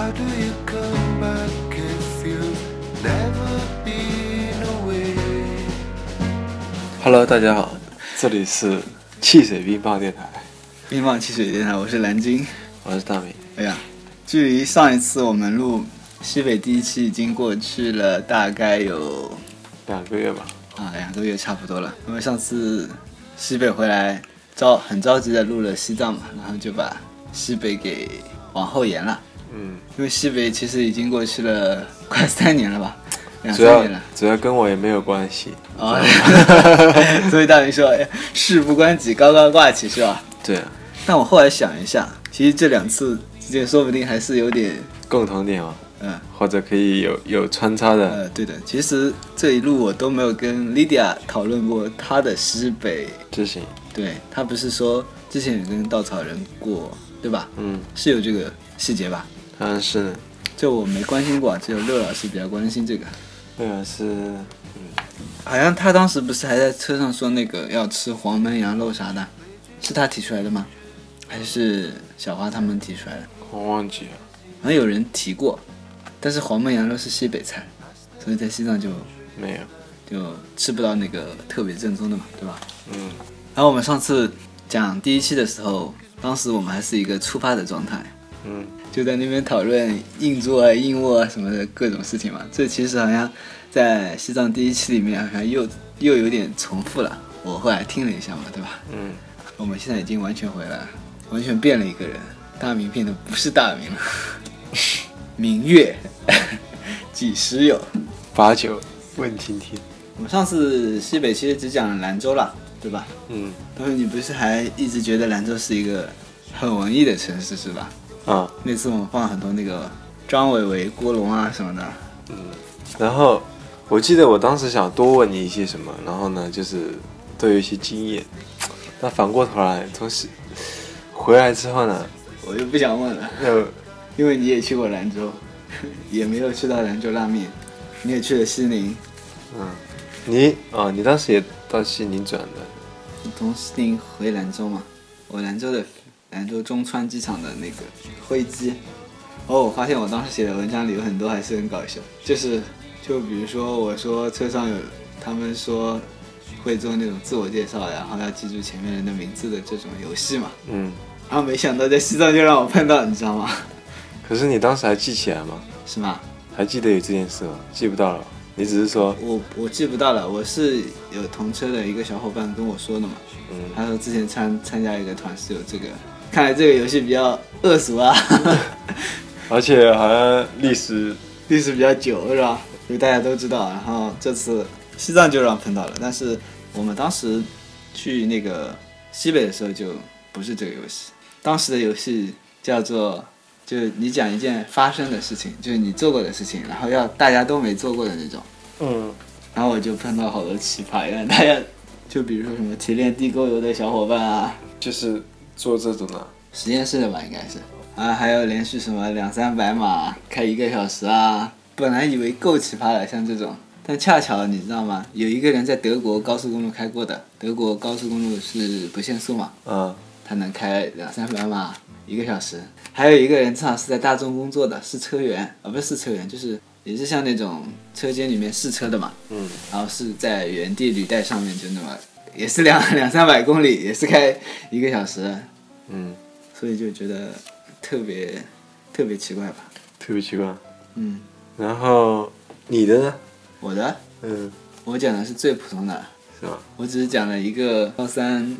How do you come back if you've never been away? Hello，大家好，这里是汽水冰棒电台，冰棒汽水电台，我是蓝鲸。我是大明。哎呀，距离上一次我们录西北第一期已经过去了大概有两个月吧，啊两个月差不多了。因为上次西北回来着很着急的录了西藏嘛，然后就把西北给往后延了。嗯，因为西北其实已经过去了快三年了吧，两主要三年了。主要跟我也没有关系。啊，所以大明说，哎事不关己，高高挂起是吧？对啊，但我后来想一下，其实这两次之间说不定还是有点，共同点嘛，嗯。或者可以有有穿插的。呃，对的，其实这一路我都没有跟 Lydia 讨论过她的西北，之行，对她不是说之前有跟稻草人过，对吧？嗯，是有这个细节吧？当然是呢。这我没关心过，只有六老师比较关心这个。乐老师，嗯，好像他当时不是还在车上说那个要吃黄焖羊肉啥的，是他提出来的吗？还是小花他们提出来的？我忘记了。好像有人提过，但是黄焖羊肉是西北菜，所以在西藏就没有。就吃不到那个特别正宗的嘛，对吧？嗯，然后我们上次讲第一期的时候，当时我们还是一个出发的状态，嗯，就在那边讨论硬座啊、硬卧啊什么的各种事情嘛。这其实好像在西藏第一期里面好像又又有点重复了。我后来听了一下嘛，对吧？嗯，我们现在已经完全回来了，完全变了一个人。大明变得不是大明了，明月 几时有？把酒问青天。我们上次西北其实只讲了兰州了，对吧？嗯，当时你不是还一直觉得兰州是一个很文艺的城市是吧？啊，那次我们放了很多那个张伟伟、郭龙啊什么的，嗯然后我记得我当时想多问你一些什么，然后呢，就是都有一些经验。但反过头来，从西回来之后呢，我就不想问了，又因为你也去过兰州，也没有去到兰州拉面，你也去了西宁，嗯，你啊，你当时也到西宁转的，从西宁回兰州嘛？我兰州的兰州中川机场的那个飞机，哦，我发现我当时写的文章里有很多还是很搞笑，就是就比如说我说车上有他们说会做那种自我介绍，然后要记住前面人的名字的这种游戏嘛，嗯，然后没想到在西藏就让我碰到，你知道吗？可是你当时还记起来吗？是吗？还记得有这件事吗？记不到了，你只是说，我我记不到了，我是有同车的一个小伙伴跟我说的嘛，嗯，他说之前参参加一个团是有这个，看来这个游戏比较恶俗啊，而且好像历史，历史比较久是吧？因为大家都知道，然后这次西藏就让碰到了，但是我们当时去那个西北的时候就不是这个游戏，当时的游戏叫做。就是你讲一件发生的事情，就是你做过的事情，然后要大家都没做过的那种。嗯，然后我就碰到好多奇葩，因为大家就比如说什么提炼地沟油的小伙伴啊，就是做这种的，实验室的吧应该是。啊，还有连续什么两三百码开一个小时啊，本来以为够奇葩了，像这种，但恰巧你知道吗？有一个人在德国高速公路开过的，德国高速公路是不限速嘛，嗯，他能开两三百码一个小时。还有一个人正好是在大众工作的，是车员啊，不是车员，就是也是像那种车间里面试车的嘛，嗯，然后是在原地履带上面就那么，也是两 两三百公里，也是开一个小时，嗯，所以就觉得特别特别奇怪吧。特别奇怪。嗯，然后你的呢？我的？嗯，我讲的是最普通的，是吧？我只是讲了一个高三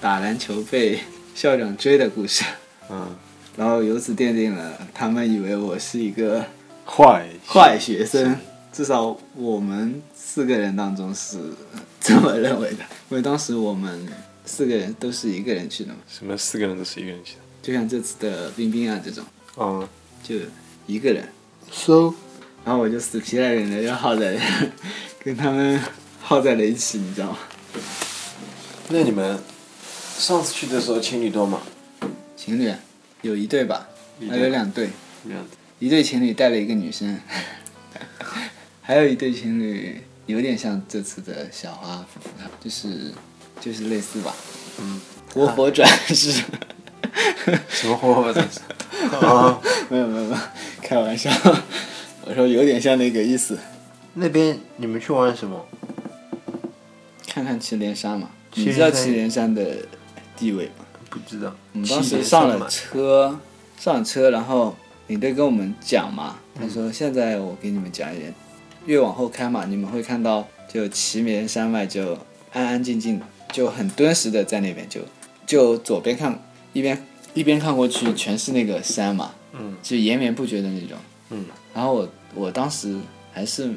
打篮球被 校长追的故事，嗯，然后由此奠定了他们以为我是一个坏坏学生，至少我们四个人当中是这么认为的，因为当时我们四个人都是一个人去的嘛，什么四个人都是一个人去的？就像这次的冰冰啊这种，嗯就一个人，，so 然后我就死皮赖脸的要耗在 跟他们耗在了一起，你知道吗？那你们上次去的时候情侣多吗？情侣有一对吧，还有两对，两对。一对情侣带了一个女生，还有一对情侣有点像这次的小花夫妇，就是就是类似吧，嗯，活佛转世，什么活佛转世？啊，没有没有没有，开玩笑，我说有点像那个意思。那边你们去玩什么？看看祁连山嘛，你知道祁连山的地位吗？不知道。我们当时上了车，上了车，然后领队跟我们讲嘛，他说现在我给你们讲一点，越往后开嘛，你们会看到就祁连山脉就安安静静，就很敦实的在那边，就就左边看一边一边看过去全是那个山嘛，嗯，就延绵不绝的那种，嗯，然后我我当时还是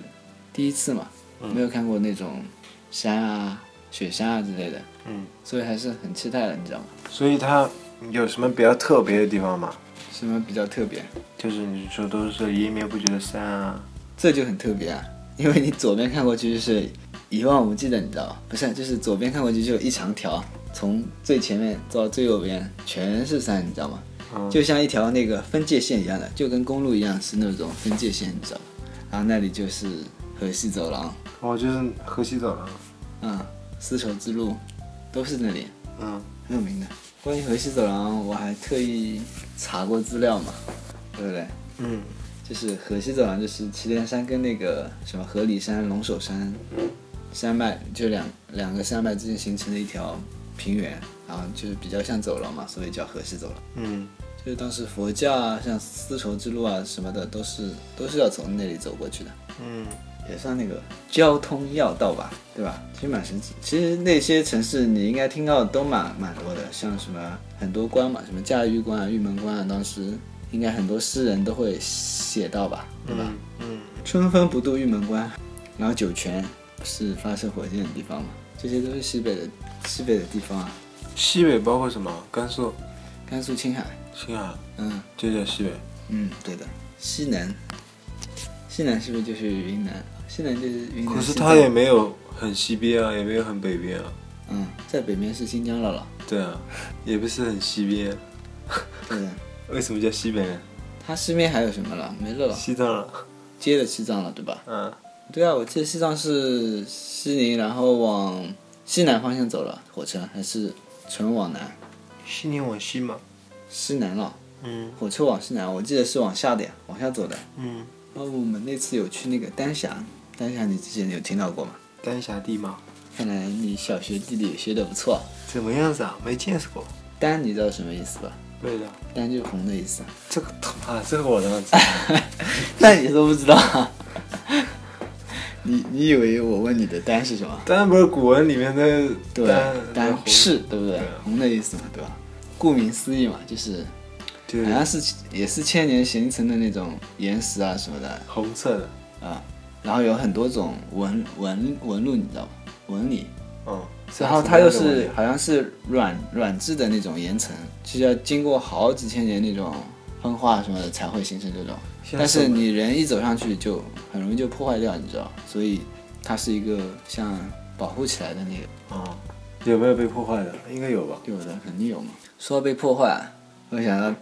第一次嘛，嗯没有看过那种山啊、雪山啊之类的，嗯，所以还是很期待的，你知道吗？所以它有什么比较特别的地方吗？什么比较特别？就是你说都是延绵不绝的山啊。这就很特别啊，因为你左边看过去就是一望无际的，你知道吧？不是，就是左边看过去就一长条，从最前面到最右边全是山，你知道吗？嗯就像一条那个分界线一样的，就跟公路一样是那种分界线，你知道吗？然后那里就是河西走廊，哦，就是河西走廊。嗯，丝绸之路都是那里，嗯很有名的。关于河西走廊，我还特意查过资料嘛，对不对？嗯就是河西走廊，就是祁连山跟那个什么合里山、龙首山山脉，就两两个山脉之间形成的一条平原，然后就是比较像走廊嘛，所以叫河西走廊。嗯就是当时佛教啊，像丝绸之路啊什么的，都是都是要从那里走过去的，嗯也算那个交通要道吧，对吧？其实蛮神奇。其实那些城市你应该听到的都蛮蛮多的，像什么很多关嘛，什么驾驭关啊、玉门关啊，当时应该很多诗人都会写到吧，对吧？嗯春风不度玉门关，然后酒泉是发射火箭的地方嘛，这些都是西北的西北的地方啊。西北包括什么？甘肃、甘肃、青海，青海，嗯就叫西北。嗯，对的。西南，西南是不是就是云南？西南就是云南。可是它也没有很西边啊，也没有很北边啊。嗯，在北边是新疆了了。对啊，也不是很西边。对的。为什么叫西北呢？它西面还有什么了？没了了，西藏了。接着西藏了，对吧？嗯对啊，我记得西藏是西宁，然后往西南方向走了，火车还是纯往南？西宁往西嘛。西南了，嗯火车往西南，我记得是往下的呀，往下走的。嗯，然后我们那次有去那个丹霞，丹霞你之前有听到过吗？丹霞地貌看来你小学地理学的不错。怎么样子啊？没见识过。丹你知道什么意思吧？对的。丹就是红的意思。这个啊，这个我当然知道。那你都不知道？你你以为我问你的丹是什么？丹不是古文里面的对丹，丹赤，对不对？红的意思嘛，对吧？顾名思义嘛，就是对好像是也是千年形成的那种岩石啊什么的红色的。啊，然后有很多种纹纹纹路，你知道吗？纹理，嗯。然后它又是好像是软软质的那种岩层，就是要经过好几千年那种风化什么的才会形成这种。但是你人一走上去就很容易就破坏掉，你知道，所以它是一个像保护起来的那个。哦，有没有被破坏的？应该有吧。有的肯定有嘛。说到被破坏，我想到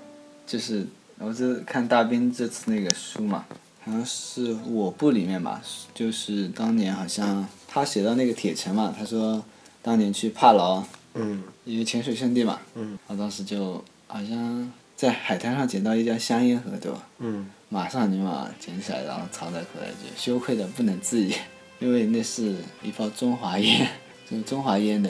就是我是看大兵这次那个书嘛，好像是我部里面吧，就是当年好像他写到那个铁城嘛，他说当年去帕劳，嗯因为潜水圣地嘛，嗯，我当时就好像在海滩上捡到一条香烟盒，对吧？嗯马上立马捡起来，然后藏在口袋里，羞愧的不能自已，因为那是一包中华烟，就是中华烟的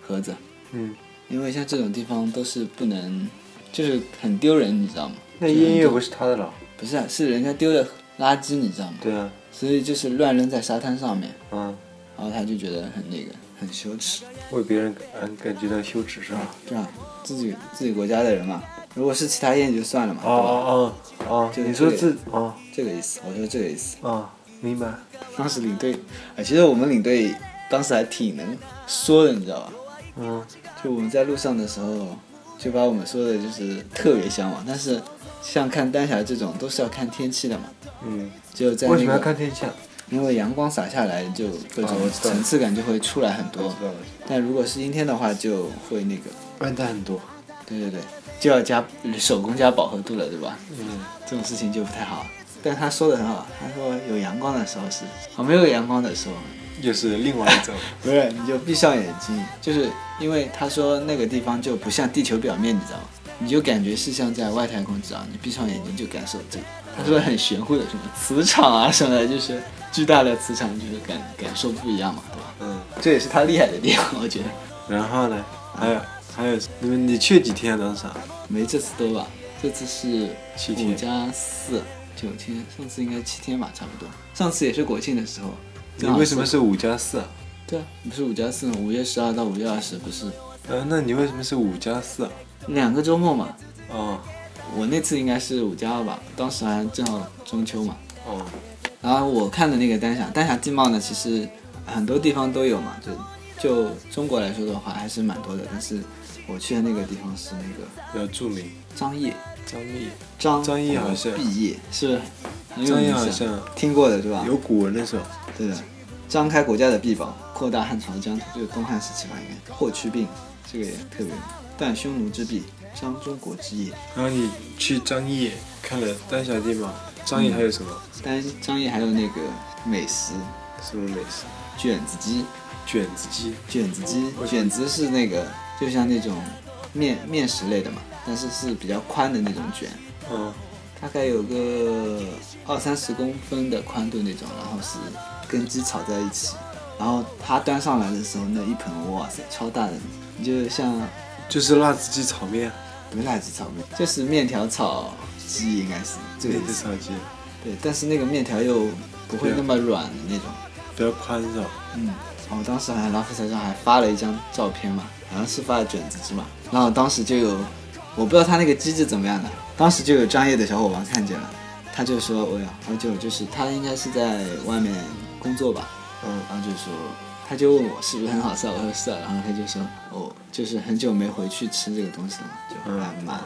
盒子。嗯。因为像这种地方都是不能，就是很丢人，你知道吗？那烟又不是他的了。不是、啊，是人家丢的垃圾，你知道吗？对啊。所以就是乱扔在沙滩上面，嗯，然后他就觉得很那个，很羞耻，为别人感感觉到羞耻是吧？对吧？自己自己国家的人嘛，如果是其他烟就算了嘛，哦哦哦哦，就你说这自哦？这个意思，我说这个意思。哦，明白。当时领队，哎，其实我们领队当时还挺能说的，你知道吧？嗯就我们在路上的时候，就把我们说的就是特别向往，但是像看丹霞这种都是要看天气的嘛，嗯，只有在为什么要那个，看天气啊？因为阳光洒下来就各种层次感就会出来很多但如果是阴天的话就会那个，暗淡很多。对对对，就要加手工加饱和度了，对吧？嗯，这种事情就不太好。但他说的很好，他说有阳光的时候是，哦，没有阳光的时候，又是另外一种。不是，你就闭上眼睛，就是因为他说那个地方就不像地球表面，你知道吗？你就感觉是像在外太空，知道？你闭上眼睛就感受这个。他说很玄乎的什么磁场啊什么的，就是巨大的磁场，就是感感受不一样嘛，对吧？嗯，这也是他厉害的地方，我觉得。然后呢，还有还有，你们你去几天啊当时啊？没这次多吧？这次是七天五加四九天，上次应该七天吧，差不多。上次也是国庆的时候。你为什么是五加四啊？对啊，不是五加四吗？五月十二到五月二十，不是呃，那你为什么是五加四啊？两个周末嘛？哦我那次应该是五加二吧，当时还正好中秋嘛。哦，然后我看的那个丹霞，丹霞地貌呢，其实很多地方都有嘛，就就中国来说的话还是蛮多的。但是我去的那个地方是那个比较著名，张掖，张掖，张张掖好像毕业是张掖好像听过的是吧？有古文的时候，对的，张开国家的臂膀，扩大汉朝的疆土，就是东汉时期吧，应该。霍去病，这个也特别。断匈奴之臂，张中国之业。然后你去张掖看了丹霞地貌，张毅还有什么？但是张毅还有那个美食，什么美食？卷子鸡，卷子鸡。卷子鸡，卷子是那个就像那种面面食类的嘛，但是是比较宽的那种卷，嗯，大概有个二三十公分的宽度那种，然后是跟鸡炒在一起，然后它端上来的时候那一盆，哇塞，超大的，就像就是辣子鸡炒面，不是辣鸡炒面，就是面条炒鸡，应该是这个面意思。子炒鸡，对，但是那个面条又不会那么软的那种。比较宽是吧？嗯，我当时还老虎台上还发了一张照片嘛，好像是发的卷子鸡嘛。然后当时就有，我不知道他那个机制怎么样的，当时就有专业的小伙伴看见了，他就说，我呀，好久就是他应该是在外面工作吧，嗯，然后就说，他就问我是不是很好吃啊，我说是啊，然后他就说，哦，就是很久没回去吃这个东西了嘛，就还蛮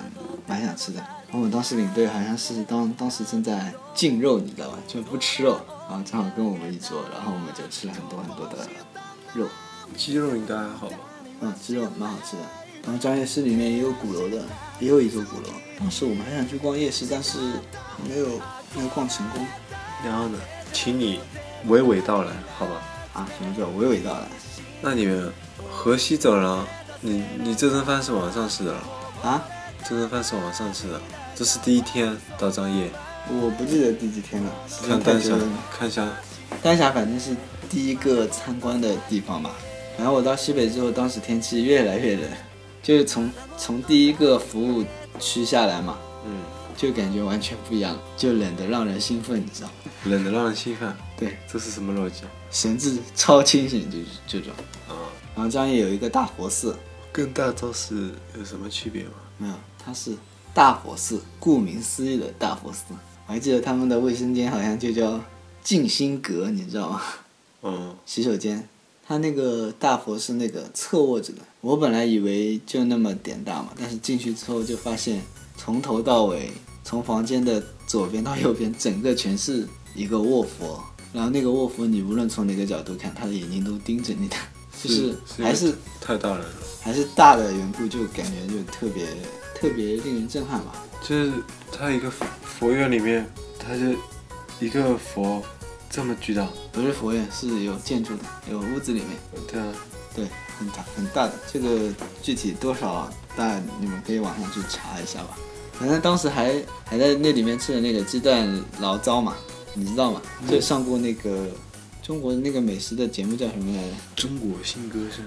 蛮想吃的。然后我当时领队好像是当当时正在禁肉，你知道吧，就不吃肉，然后正好跟我们一桌，然后我们就吃了很多很多的肉，鸡肉应该还好吧？嗯，鸡肉蛮好吃的。然后张掖市里面也有鼓楼的，也有一座鼓楼。当时我们还想去逛夜市，但是没有没有逛成功。然后呢，请你娓娓道来，好吧？啊，什么叫娓娓道来？那你们河西走廊，你你这顿饭是晚上吃的了？啊，这顿饭是晚上吃的，这是第一天到张掖，我不记得第几天了，看丹霞看一下，丹霞反正是第一个参观的地方嘛。然后我到西北之后，当时天气越来越冷，就是从从第一个服务区下来嘛，嗯，就感觉完全不一样，就冷得让人兴奋，你知道吗？冷得让人兴奋，对，这是什么逻辑？神志超清醒，就是这种。啊，然后张掖有一个大佛寺，跟大昭寺有什么区别吗？没有，它是大佛寺，顾名思义的大佛寺。我还记得他们的卫生间好像就叫静心阁，你知道吗？嗯，洗手间，他那个大佛是那个侧卧着的。我本来以为就那么点大嘛，但是进去之后就发现，从头到尾，从房间的左边到右边，整个全是一个卧佛。然后那个卧佛，你无论从哪个角度看，他的眼睛都盯着你的，就是还是太大了，还是大的缘故，就感觉就特别特别令人震撼吧。就是它一个佛佛院里面，它就一个佛这么巨大，不是佛院，是有建筑的，有屋子里面。对啊，对，很大很大的，这个具体多少大，你们可以网上去查一下吧。反正当时还还在那里面吃的那个鸡蛋醪糟嘛，你知道吗？就上过那个中国那个美食的节目叫什么来着？中国新歌声，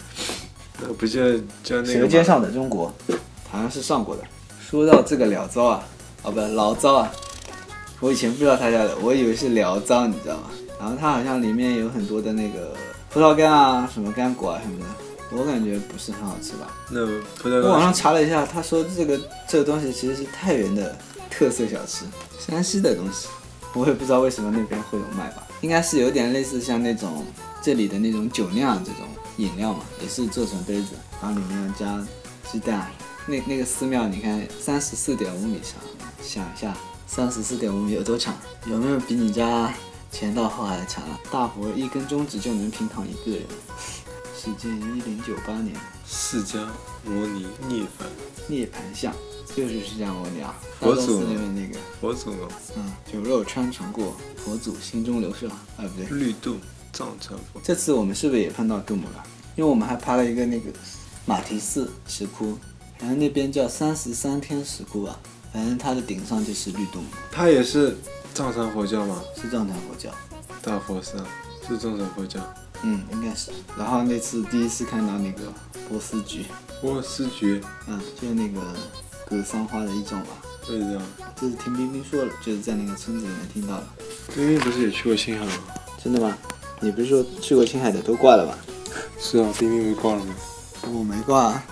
那不就叫那个舌尖上的中国，好像是上过的。说到这个醪糟啊，哦不，醪糟啊，我以前不知道他叫的，我以为是醪糟，你知道吗？然后它好像里面有很多的那个葡萄干啊，什么干果啊什么的，我感觉不是很好吃吧。那葡萄干我网上查了一下，他说这个这个东西其实是太原的特色小吃，山西的东西，我也不知道为什么那边会有卖吧，应该是有点类似像那种这里的那种酒酿这种饮料嘛，也是做成杯子，然后里面加鸡蛋，那那个寺庙你看三十四点五米长，想一下三十四点五米有多长？有没有比你家前到后还长啊？大佛一根中指就能平躺一个人，始建于一零九八年。释迦摩尼涅槃涅槃像，就是释迦牟尼啊，佛祖大昭寺里面那个，佛祖哦，嗯，酒肉穿肠过，佛祖心中留是吧？啊，不对，绿度藏传佛，这次我们是不是也碰到杜母了？因为我们还拍了一个那个马蹄寺石窟，反正那边叫三十三天石窟吧，反正它的顶上就是绿洞，它也是藏传佛教吗？是藏传佛教。大佛寺是藏传佛教。嗯，应该是。然后那次第一次看到那个波斯菊，波斯菊，嗯，就是那个格桑花的一种吧。不知道。这是听冰冰说了，就是在那个村子里面听到的。冰冰不是也去过青海吗？真的吗？你不是说去过青海的都挂了吧？是啊，冰冰没挂了吗？我没挂、啊。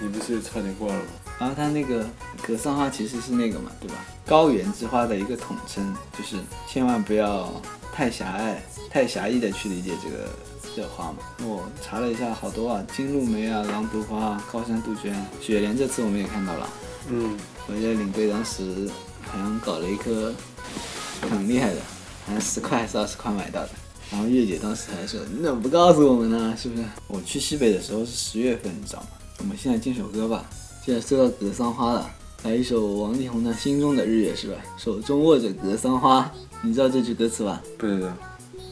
你不是差点挂了吗？然后它那个格桑花其实是那个嘛，对吧？高原之花的一个统称，就是千万不要太狭隘、太狭义的去理解这个这个花嘛。我查了一下，好多啊，金露梅啊、狼毒花啊、高山杜鹃、雪莲，这次我们也看到了。嗯，我记得领队当时好像搞了一颗很厉害的，好像十块还是二十块买到的。然后月姐当时还说：“你怎么不告诉我们呢？是不是？”我去西北的时候是十月份，你知道吗？我们现在进首歌吧。既然说到格桑花了，来一首王力宏的《心中的日月》是吧？手中握着格桑花，你知道这句歌词吧？不知道。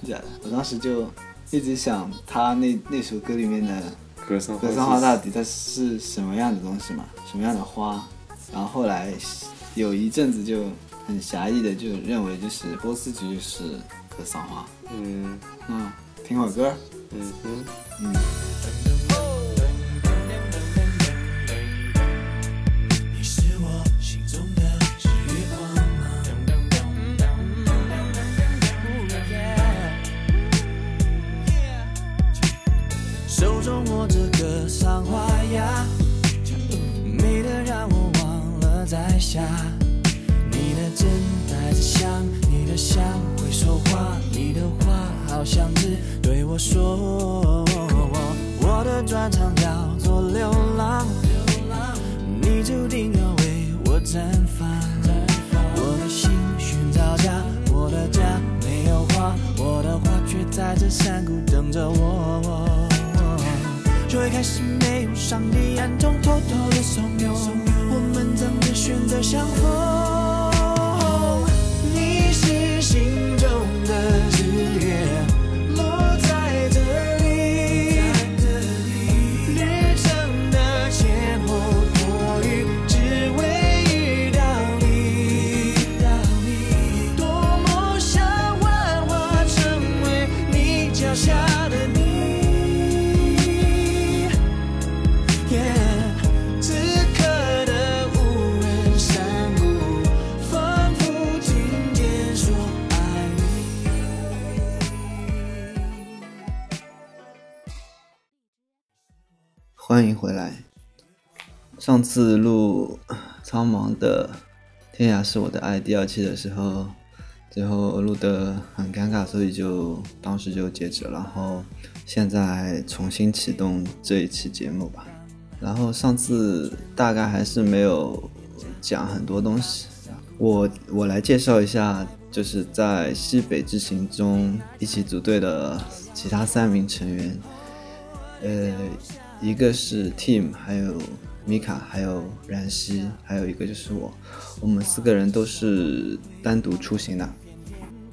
真假的？我当时就一直想他那那首歌里面的格桑格桑花到底它是什么样的东西嘛？什么样的花？然后后来有一阵子就很狭义的就认为就是波斯菊就是格桑花。嗯那听会儿歌。嗯嗯。嗯。你话好像是对我说。我的专长叫做流浪，你注定要为我绽放。我的心寻找家，我的家没有花，我的花却在这山谷等着我。最开始没有上帝暗中偷偷的怂恿，我们怎么选择相逢？你是心中欢迎回来。上次录苍茫的《天涯是我的爱》第二期的时候，最后录的很尴尬，所以就当时就截止了。然后现在重新启动这一期节目吧。然后上次大概还是没有讲很多东西，我我来介绍一下，就是在西北之行中一起组队的其他三名成员。呃，一个是 Team，还有米卡，还有然希，还有一个就是我，我们四个人都是单独出行的。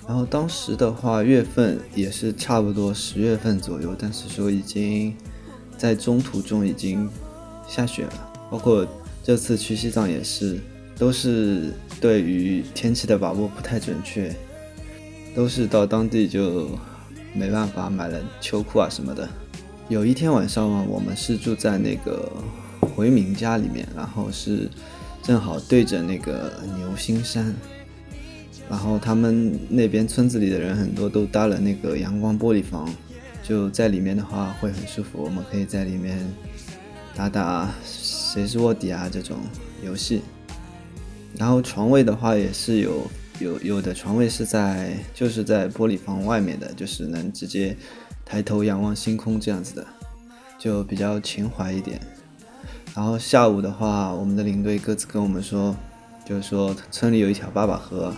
然后当时的话，月份也是差不多十月份左右，但是说已经在中途中已经下雪了，包括这次去西藏也是，都是对于天气的把握不太准确，都是到当地就没办法买了秋裤啊什么的。有一天晚上嘛，我们是住在那个回民家里面，然后是正好对着那个牛心山，然后他们那边村子里的人很多都搭了那个阳光玻璃房，就在里面的话会很舒服，我们可以在里面打打谁是卧底啊这种游戏。然后床位的话也是有有有的床位是在就是在玻璃房外面的，就是能直接抬头仰望星空这样子的，就比较情怀一点。然后下午的话，我们的领队各自跟我们说，就是说村里有一条八宝河，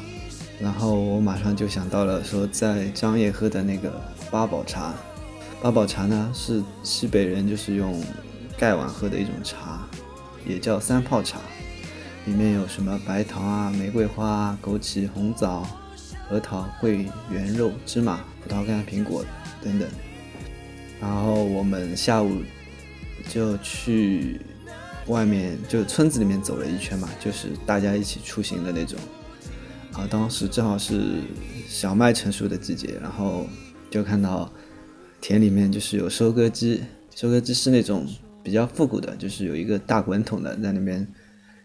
然后我马上就想到了说在张掖喝的那个八宝茶。八宝茶呢是西北人就是用盖碗喝的一种茶，也叫三泡茶。里面有什么白桃啊、玫瑰花、枸杞、红枣、核桃、桂圆肉、芝麻、葡萄干、苹果等等。然后我们下午就去外面就村子里面走了一圈嘛，就是大家一起出行的那种。啊，当时正好是小麦成熟的季节，然后就看到田里面就是有收割机，收割机是那种比较复古的，就是有一个大滚筒的在那边，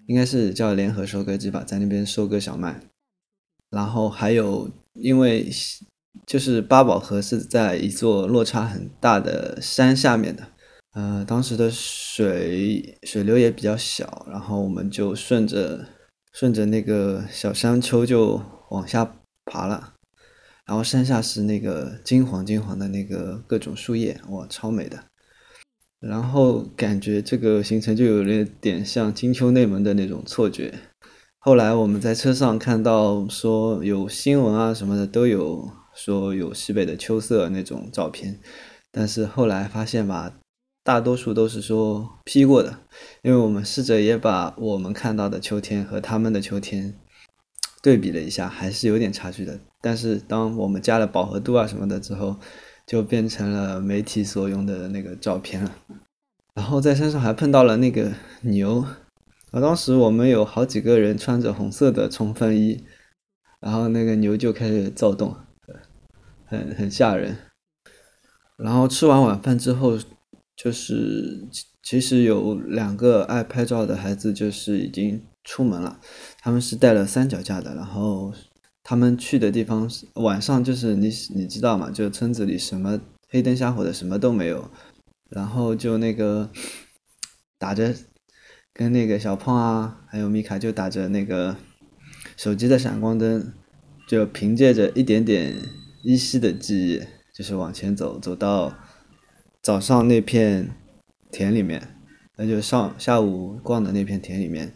应该是叫联合收割机吧，在那边收割小麦。然后还有，因为就是八宝河是在一座落差很大的山下面的，呃，当时的水水流也比较小，然后我们就顺着顺着那个小山丘就往下爬了，然后山下是那个金黄金黄的那个各种树叶，哇，超美的。然后感觉这个行程就有点点像金秋内蒙的那种错觉。后来我们在车上看到说有新闻啊什么的都有说有西北的秋色那种照片，但是后来发现吧，大多数都是说 P 过的，因为我们试着也把我们看到的秋天和他们的秋天对比了一下，还是有点差距的。但是当我们加了饱和度啊什么的之后，就变成了媒体所用的那个照片了。然后在山上还碰到了那个牛。啊，当时我们有好几个人穿着红色的冲锋衣，然后那个牛就开始躁动，很很吓人。然后吃完晚饭之后，就是其实有两个爱拍照的孩子，就是已经出门了。他们是带了三脚架的，然后他们去的地方晚上，就是你你知道嘛，就村子里什么黑灯瞎火的什么都没有，然后就那个打着。跟那个小胖啊，还有米卡就打着那个手机的闪光灯，就凭借着一点点依稀的记忆，就是往前走，走到早上那片田里面，那就上下午逛的那片田里面，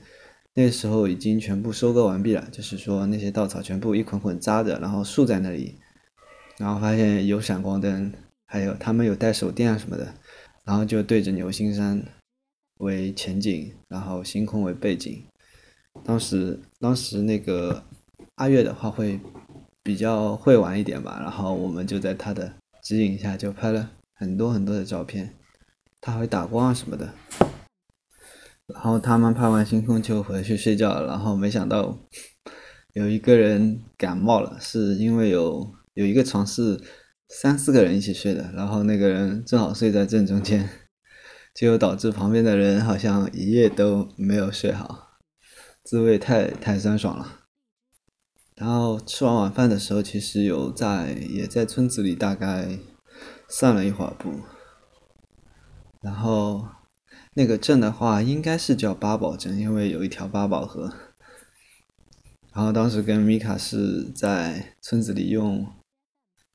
那时候已经全部收割完毕了，就是说那些稻草全部一捆捆扎着，然后竖在那里，然后发现有闪光灯，还有他们有带手电啊什么的，然后就对着牛心山。为前景，然后星空为背景。当时，当时那个阿月的话会比较会玩一点吧，然后我们就在他的指引下就拍了很多很多的照片。他会打光啊什么的。然后他们拍完星空就回去睡觉，然后没想到有一个人感冒了，是因为有有一个床是三四个人一起睡的，然后那个人正好睡在正中间。就导致旁边的人好像一夜都没有睡好，滋味太太酸爽了。然后吃完晚饭的时候，其实有在也在村子里大概散了一会儿步。然后那个镇的话，应该是叫八宝镇，因为有一条八宝河。然后当时跟米卡是在村子里用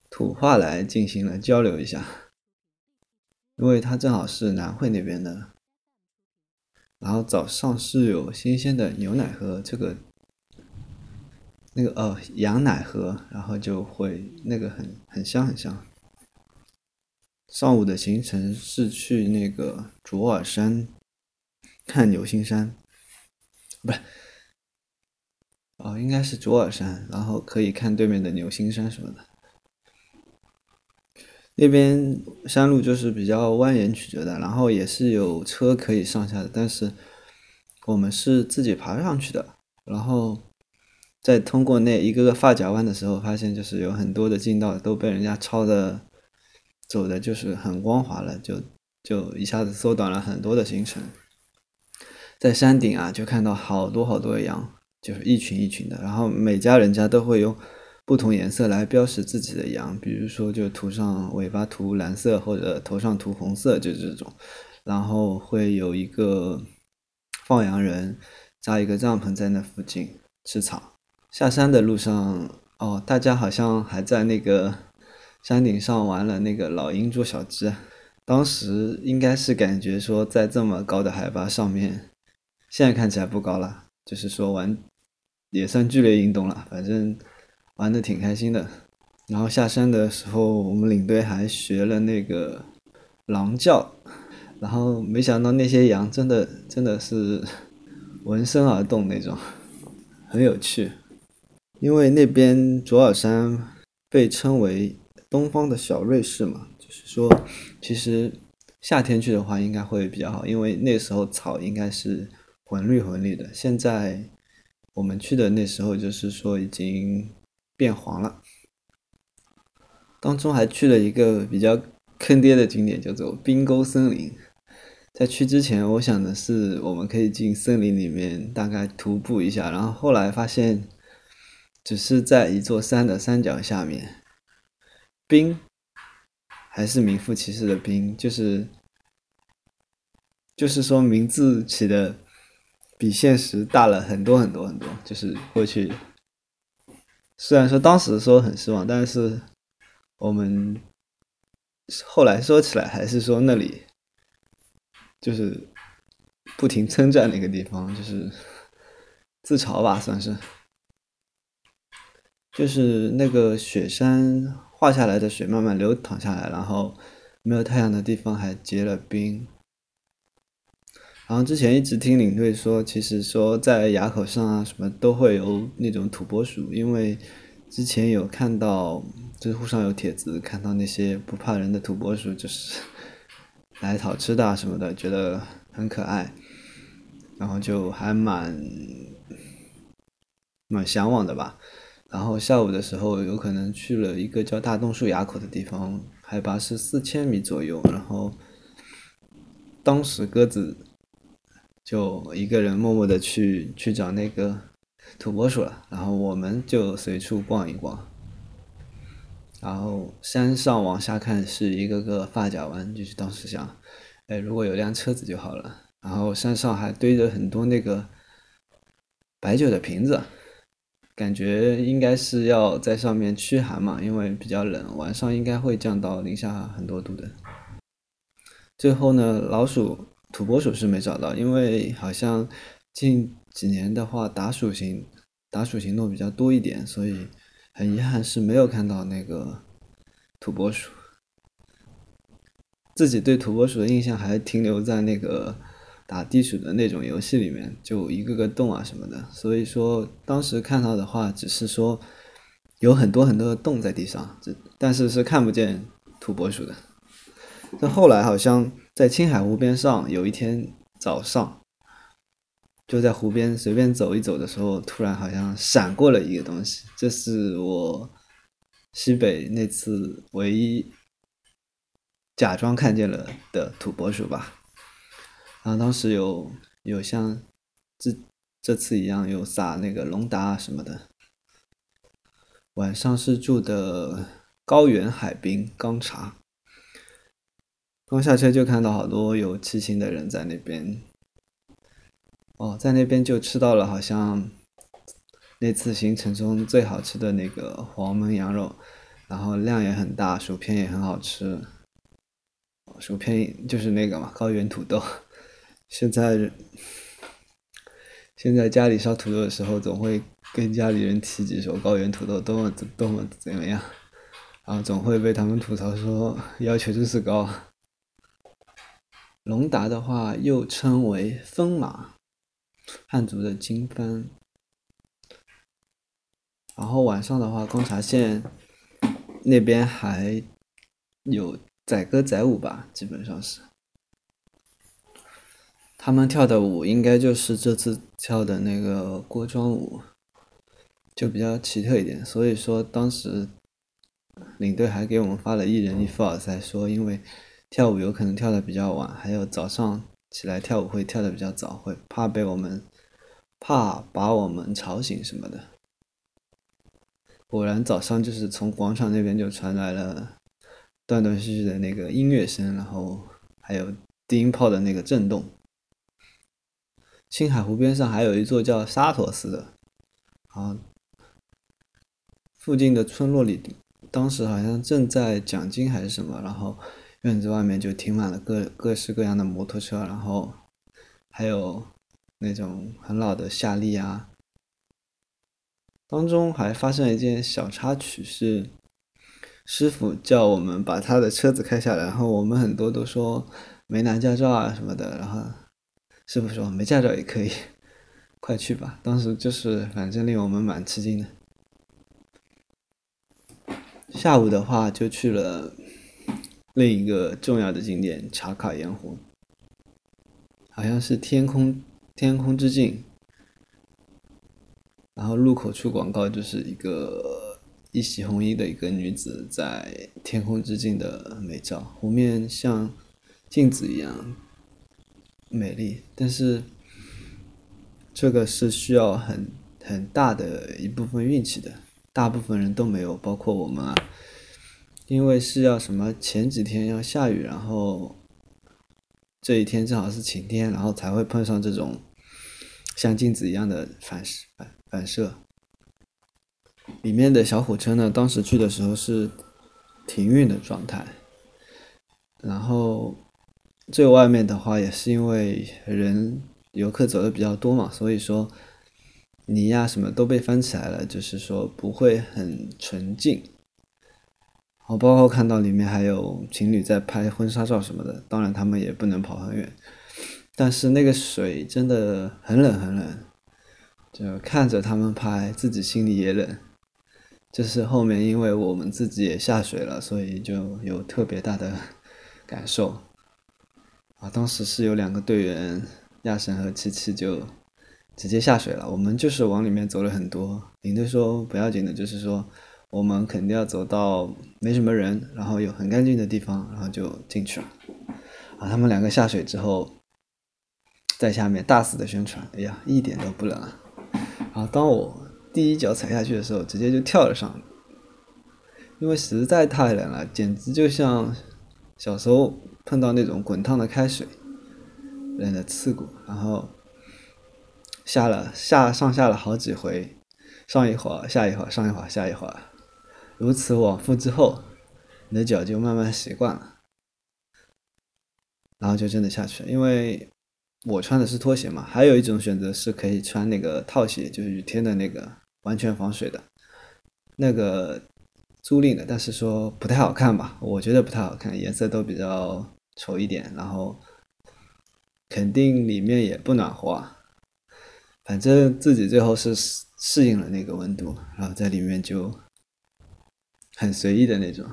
土话来进行了交流一下。因为他正好是南汇那边的，然后早上是有新鲜的牛奶喝，这个那个呃羊奶喝，然后就会那个很很香很香。上午的行程是去那个卓尔山看牛心山，不是，哦应该是卓尔山，然后可以看对面的牛心山什么的。那边山路就是比较蜿蜒曲折的，然后也是有车可以上下的，但是我们是自己爬上去的。然后在通过那一个个发夹弯的时候，发现就是有很多的近道都被人家抄的，走的就是很光滑了，就就一下子缩短了很多的行程。在山顶啊，就看到好多好多的羊，就是一群一群的，然后每家人家都会用。不同颜色来标识自己的羊，比如说就涂上尾巴涂蓝色或者头上涂红色，就这种。然后会有一个放羊人扎一个帐篷在那附近吃草。下山的路上，哦，大家好像还在那个山顶上玩了那个老鹰捉小鸡。当时应该是感觉说在这么高的海拔上面，现在看起来不高了，就是说玩也算剧烈运动了，反正。玩的挺开心的，然后下山的时候，我们领队还学了那个狼叫，然后没想到那些羊真的真的是 闻声而动那种，很有趣。因为那边卓尔山被称为东方的小瑞士嘛，就是说，其实夏天去的话应该会比较好，因为那时候草应该是混绿混绿的。现在我们去的那时候就是说已经变黄了。当中还去了一个比较坑爹的景点，叫做冰沟森林。在去之前，我想的是我们可以进森林里面大概徒步一下，然后后来发现只是在一座山的山脚下面，冰还是名副其实的冰，就是就是说名字起的比现实大了很多很多很多。就是过去，虽然说当时说很失望，但是我们后来说起来还是说那里。就是不停称赞那个地方，就是自嘲吧，算是。就是那个雪山化下来的水慢慢流淌下来，然后没有太阳的地方还结了冰。然后之前一直听领队说，其实说在垭口上啊什么都会有那种土拨鼠，因为之前有看到知乎上有帖子，看到那些不怕人的土拨鼠，就是。来讨吃的啊什么的，觉得很可爱，然后就还蛮蛮向往的吧。然后下午的时候，有可能去了一个叫大洞树垭口的地方，海拔是四千米左右。然后当时鸽子就一个人默默的去去找那个土拨鼠了，然后我们就随处逛一逛。然后山上往下看是一个个发夹弯，就是当时想，哎，如果有辆车子就好了。然后山上还堆着很多那个白酒的瓶子，感觉应该是要在上面驱寒嘛，因为比较冷，晚上应该会降到零下很多度的。最后呢，老鼠、土拨鼠是没找到，因为好像近几年的话，打鼠行打鼠行动比较多一点，所以。很遗憾是没有看到那个土拨鼠，自己对土拨鼠的印象还停留在那个打地鼠的那种游戏里面，就一个个洞啊什么的。所以说当时看到的话，只是说有很多很多的洞在地上，这但是是看不见土拨鼠的。但后来好像在青海湖边上，有一天早上。就在湖边随便走一走的时候，突然好像闪过了一个东西，这是我西北那次唯一假装看见了的土拨鼠吧。然后当时有有像这这次一样有撒那个龙达什么的。晚上是住的高原海滨刚查，刚下车就看到好多有骑行的人在那边。哦，在那边就吃到了好像那次行程中最好吃的那个黄焖羊肉，然后量也很大，薯片也很好吃。薯片就是那个嘛，高原土豆。现在现在家里烧土豆的时候，总会跟家里人提几手高原土豆多么多么怎么样，然后总会被他们吐槽说要求真是高。龙达的话又称为风马。汉族的经幡，然后晚上的话，贡茶县那边还有载歌载舞吧，基本上是。他们跳的舞应该就是这次跳的那个锅庄舞，就比较奇特一点。所以说当时领队还给我们发了一人一副耳塞，说因为跳舞有可能跳的比较晚，还有早上。起来跳舞会跳的比较早，会怕被我们怕把我们吵醒什么的。果然早上就是从广场那边就传来了断断续续的那个音乐声，然后还有低音炮的那个震动。青海湖边上还有一座叫沙陀寺的，啊，附近的村落里当时好像正在讲经还是什么，然后。院子外面就停满了各各式各样的摩托车，然后还有那种很老的夏利啊。当中还发生了一件小插曲，是师傅叫我们把他的车子开下来，然后我们很多都说没拿驾照啊什么的，然后师傅说没驾照也可以，快去吧。当时就是反正令我们蛮吃惊的。下午的话就去了。另一个重要的景点茶卡盐湖，好像是天空天空之镜。然后入口处广告就是一个一袭红衣的一个女子在天空之镜的美照，湖面像镜子一样美丽，但是这个是需要很很大的一部分运气的，大部分人都没有，包括我们啊，因为是要什么前几天要下雨，然后这一天正好是晴天，然后才会碰上这种像镜子一样的反射反反射。里面的小火车呢，当时去的时候是停运的状态，然后最外面的话也是因为人游客走的比较多嘛，所以说泥呀什么都被翻起来了，就是说不会很纯净。我包括看到里面还有情侣在拍婚纱照什么的，当然他们也不能跑很远，但是那个水真的很冷很冷，就看着他们拍，自己心里也冷。就是后面因为我们自己也下水了，所以就有特别大的感受。啊，当时是有两个队员，亚神和七七就直接下水了，我们就是往里面走了很多。领队说不要紧的，就是说我们肯定要走到没什么人，然后有很干净的地方，然后就进去了。啊，他们两个下水之后，在下面大肆的宣传，哎呀，一点都不冷啊。然后当我。第一脚踩下去的时候，直接就跳了上，因为实在太冷了，简直就像小时候碰到那种滚烫的开水，冷的刺骨。然后下了下上下了好几回，上一会儿下一会儿，上一会儿下一会儿，如此往复之后，你的脚就慢慢习惯了，然后就真的下去了，因为。我穿的是拖鞋嘛，还有一种选择是可以穿那个套鞋，就是雨天的那个完全防水的，那个租赁的，但是说不太好看吧，我觉得不太好看，颜色都比较丑一点，然后肯定里面也不暖和，反正自己最后是适应了那个温度，然后在里面就很随意的那种，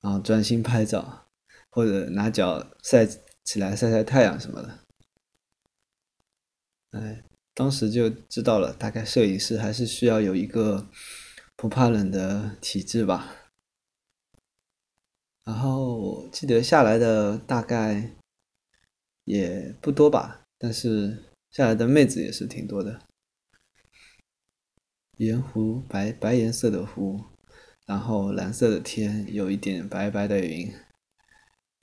然后专心拍照或者拿脚晒起来晒晒太阳什么的。哎，当时就知道了，大概摄影师还是需要有一个不怕冷的体质吧。然后我记得下来的大概也不多吧，但是下来的妹子也是挺多的。盐湖白白颜色的湖，然后蓝色的天，有一点白白的云。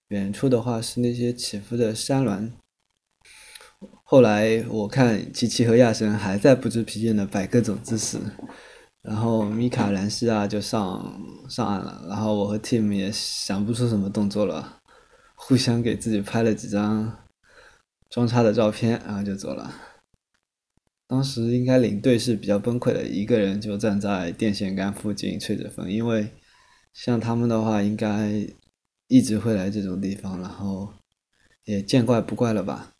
远处的话是那些起伏的山峦。后来我看琪琪和亚神还在不知疲倦的摆各种姿势，然后米卡、兰西啊就上上岸了，然后我和 Tim 也想不出什么动作了，互相给自己拍了几张装叉的照片，然后就走了。当时应该领队是比较崩溃的，一个人就站在电线杆附近吹着风，因为像他们的话应该一直会来这种地方，然后也见怪不怪了吧。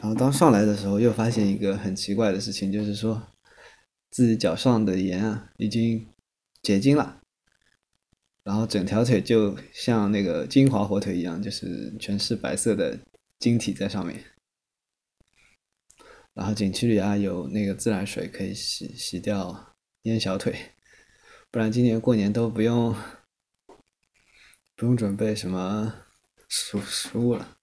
然后当上来的时候，又发现一个很奇怪的事情，就是说自己脚上的盐啊已经结晶了，然后整条腿就像那个金华火腿一样，就是全是白色的晶体在上面。然后景区里啊有那个自来水可以洗洗掉烟小腿，不然今年过年都不用不用准备什么食食物了。